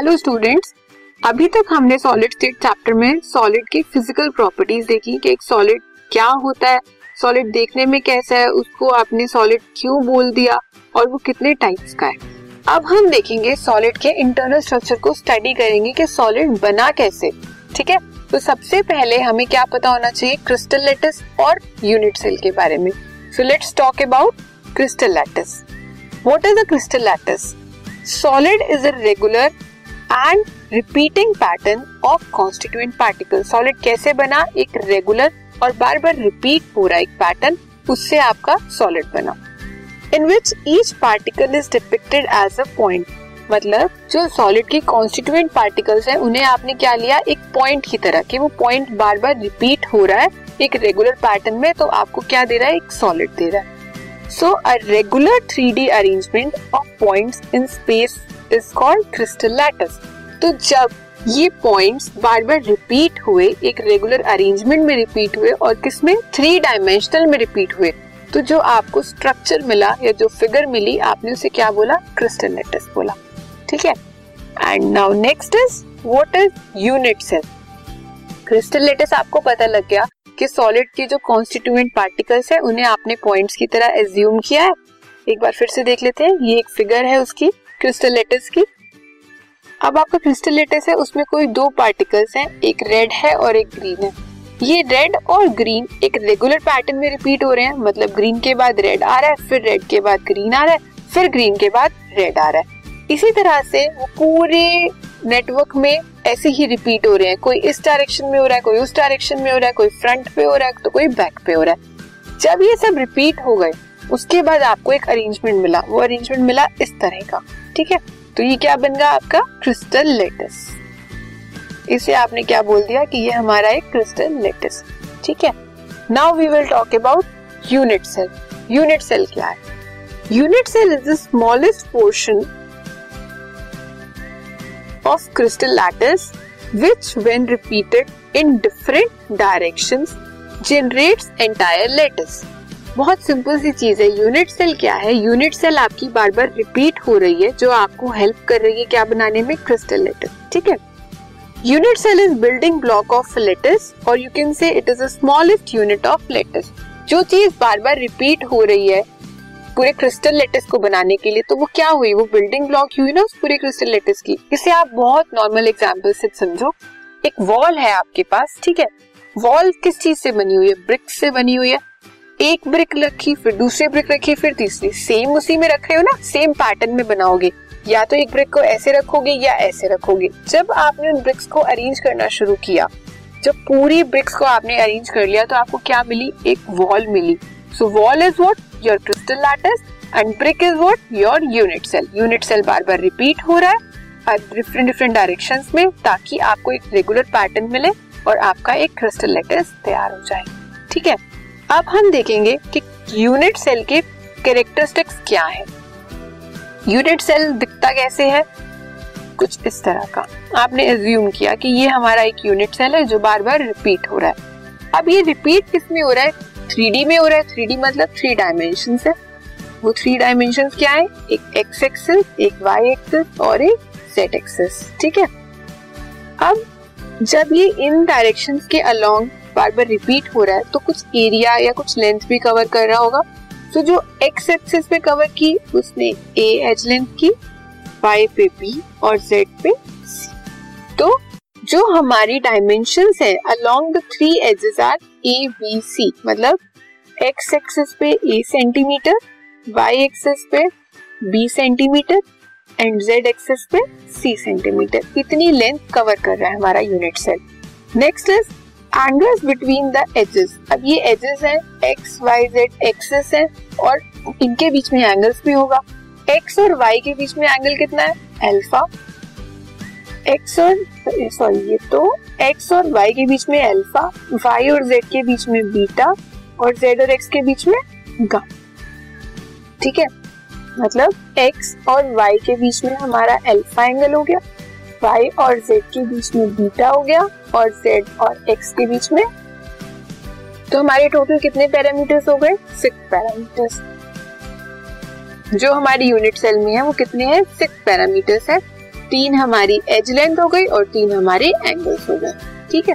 Hello students अभी तक हमने सॉलिड स्टेट चैप्टर में सॉलिड की फ़िज़िकल प्रॉपर्टीज़ देखी कि एक सॉलिड क्या होता है सॉलिड देखने में कैसा है, उसको आपने सॉलिड क्यों बोल दिया और वो कितने टाइप्स का है। अब हम देखेंगे सॉलिड के इंटरनल स्ट्रक्चर को स्टडी करेंगे कि सॉलिड बना कैसे, ठीक है? तो सबसे पहले हमें क्या पता होना चाहिए क्रिस्टल लेटिस और यूनिट सेल के बारे में। So let's talk about crystal lattice what is a crystal lattice solid is a regular and repeating pattern of constituent particle solid कैसे बना? एक रेगुलर और बार बार रिपीट हो रहा एक पैटर्न उससे आपका सॉलिड बना। In which each particle is depicted as a point मतलब जो सॉलिड के कॉन्स्टिट्यूएंट पार्टिकल्स हैं, उन्हें आपने क्या लिया? एक पॉइंट की तरह कि वो पॉइंट बार बार रिपीट हो रहा है, एक रेगुलर पैटर्न में तो आपको क्या दे रहा है? एक सॉलिड दे रहा है। So a regular three D arrangement of points in space is called crystal lattice तो जब ये पॉइंट्स बार बार रिपीट हुए, एक रेगुलर अरेंजमेंट में रिपीट हुए और किसमें? थ्री डायमेंशनल में रिपीट हुए। तो जो आपको स्ट्रक्चर मिला या जो फिगर मिली, आपने उसे क्या बोला? क्रिस्टल लैटिस बोला। ठीक है? And now next is what is unit cell crystal lattice आपको पता लग गया कि सॉलिड के जो कॉन्स्टिट्यूएंट पार्टिकल्स है, उन्हें आपने पॉइंट्स की तरह एज्यूम किया है। एक बार फिर से देख लेते हैं। ये एक फिगर है उसकी। क्रिस्टल लेटिस की। अब आपका क्रिस्टल लेटिस है, उसमें कोई दो पार्टिकल्स हैं, एक रेड है और एक ग्रीन है। ये रेड और ग्रीन एक रेगुलर पैटर्न में रिपीट हो रहे हैं मतलब ग्रीन के बाद रेड आ रहा है, फिर रेड के बाद ग्रीन आ रहा है, फिर ग्रीन के बाद रेड आ रहा है। इसी तरह से वो पूरे नेटवर्क में ऐसे ही रिपीट हो रहे हैं। कोई इस डायरेक्शन में हो रहा है, कोई उस डायरेक्शन में हो रहा है, कोई फ्रंट पे हो रहा है तो कोई बैक पे हो रहा है। जब ये सब रिपीट हो गए उसके बाद आपको एक अरेंजमेंट मिला। वो अरेंजमेंट मिला इस तरह का, ठीक है? तो ये क्या बन गया आपका? क्रिस्टल लेटिस इसे आपने क्या बोल दिया कि ये हमारा एक क्रिस्टल लेटिस ठीक है? Now we will talk about unit cell unit cell क्या है? Unit cell is the smallest portion of crystal lattice which when repeated in different directions, generates entire lattice बहुत सिंपल सी चीज़ है। यूनिट सेल क्या है? यूनिट सेल आपकी बार बार रिपीट हो रही है, जो आपको हेल्प कर रही है क्या बनाने में? क्रिस्टल लेटिस ठीक है? Unit cell is building block of lattice और you can say it is a smallest unit of lattice जो चीज़ बार बार रिपीट हो रही है पूरे क्रिस्टल लेटिस को बनाने के लिए तो वो क्या हुई? वो बिल्डिंग ब्लॉक हुई ना उस पूरे क्रिस्टल लेटिस की। इसे आप बहुत नॉर्मल एग्ज़ाम्पल से समझो। एक वॉल है आपके पास, ठीक है? वॉल किस चीज़ से बनी हुई है? ब्रिक्स से बनी हुई है। एक ब्रिक रखी, फिर दूसरी ब्रिक रखी, फिर तीसरी। सेम उसी में रख रहे हो ना? सेम पैटर्न में बनाओगे। या तो एक ब्रिक को ऐसे रखोगे या ऐसे रखोगे। जब आपने उन ब्रिक्स को अरेंज करना शुरू किया, जब पूरी ब्रिक्स को आपने अरेंज कर लिया तो आपको क्या मिली? एक wall milli. So wall is what your crystal lattice and brick is what your unit cell unit cell बार बार रिपीट हो रहा है डिफरेंट डिफरेंट डायरेक्शन में, ताकि आपको एक रेगुलर पैटर्न मिले और आपका एक क्रिस्टल लेटिस तैयार हो जाए। ठीक है? अब हम देखेंगे कि यूनिट सेल के कैरेक्टरिस्टिक्स क्या है। यूनिट सेल दिखता कैसे है? कुछ इस तरह का। आपने एज्यूम किया कि ये हमारा एक यूनिट सेल है जो बार बार रिपीट हो रहा है। अब ये रिपीट किसमें हो रहा है? थ्री में हो रहा है। थ्री मतलब थ्री डायमेंशन है। वो थ्री डायमेंशन क्या है? एक एक्स एक्सिस एक वाई एक्सिस और एक जेड एक्सिस ठीक है? अब जब ये इन डायरेक्शन के अलोंग बार बार रिपीट हो रहा है तो कुछ एरिया या कुछ लेंथ भी कवर कर रहा होगा। तो जो एक्स एक्सिस पे कवर की, उसने ए एज लेंथ की वाई पे बी और जेड पे सी तो जो हमारी डायमेंशन है along the three axes are A B C मतलब एक्स एक्सिस पे ए सेंटीमीटर वाई एक्सिस पे B centimetre and Z axis पे सी सेंटीमीटर इतनी लेंथ कवर कर रहा है हमारा unit cell next is angles between the axes अब ये एजेस हैं एक्स वाई जेड एक्सेस है, और इनके बीच में एंगल्स भी होगा। एक्स और वाई के बीच में एंगल कितना है? अल्फ़ा एक्स और सॉरी ये तो एक्स और वाई के बीच में अल्फ़ा वाई और जेड के बीच में बीटा और जेड और एक्स के बीच में गा ठीक है? मतलब एक्स और वाई के बीच में हमारा अल्फ़ा एंगल हो गया। वाई और जेड के बीच में बीटा हो गया और जेड और एक्स के बीच में। तो हमारे टोटल कितने पैरामीटर्स हो गए? सिक्स पैरामीटर्स जो हमारी यूनिट सेल में है, वो कितने हैं? सिक्स पैरामीटर्स है। तीन हमारी एज लेंथ हो गई और तीन हमारे एंगल्स हो गए। ठीक है?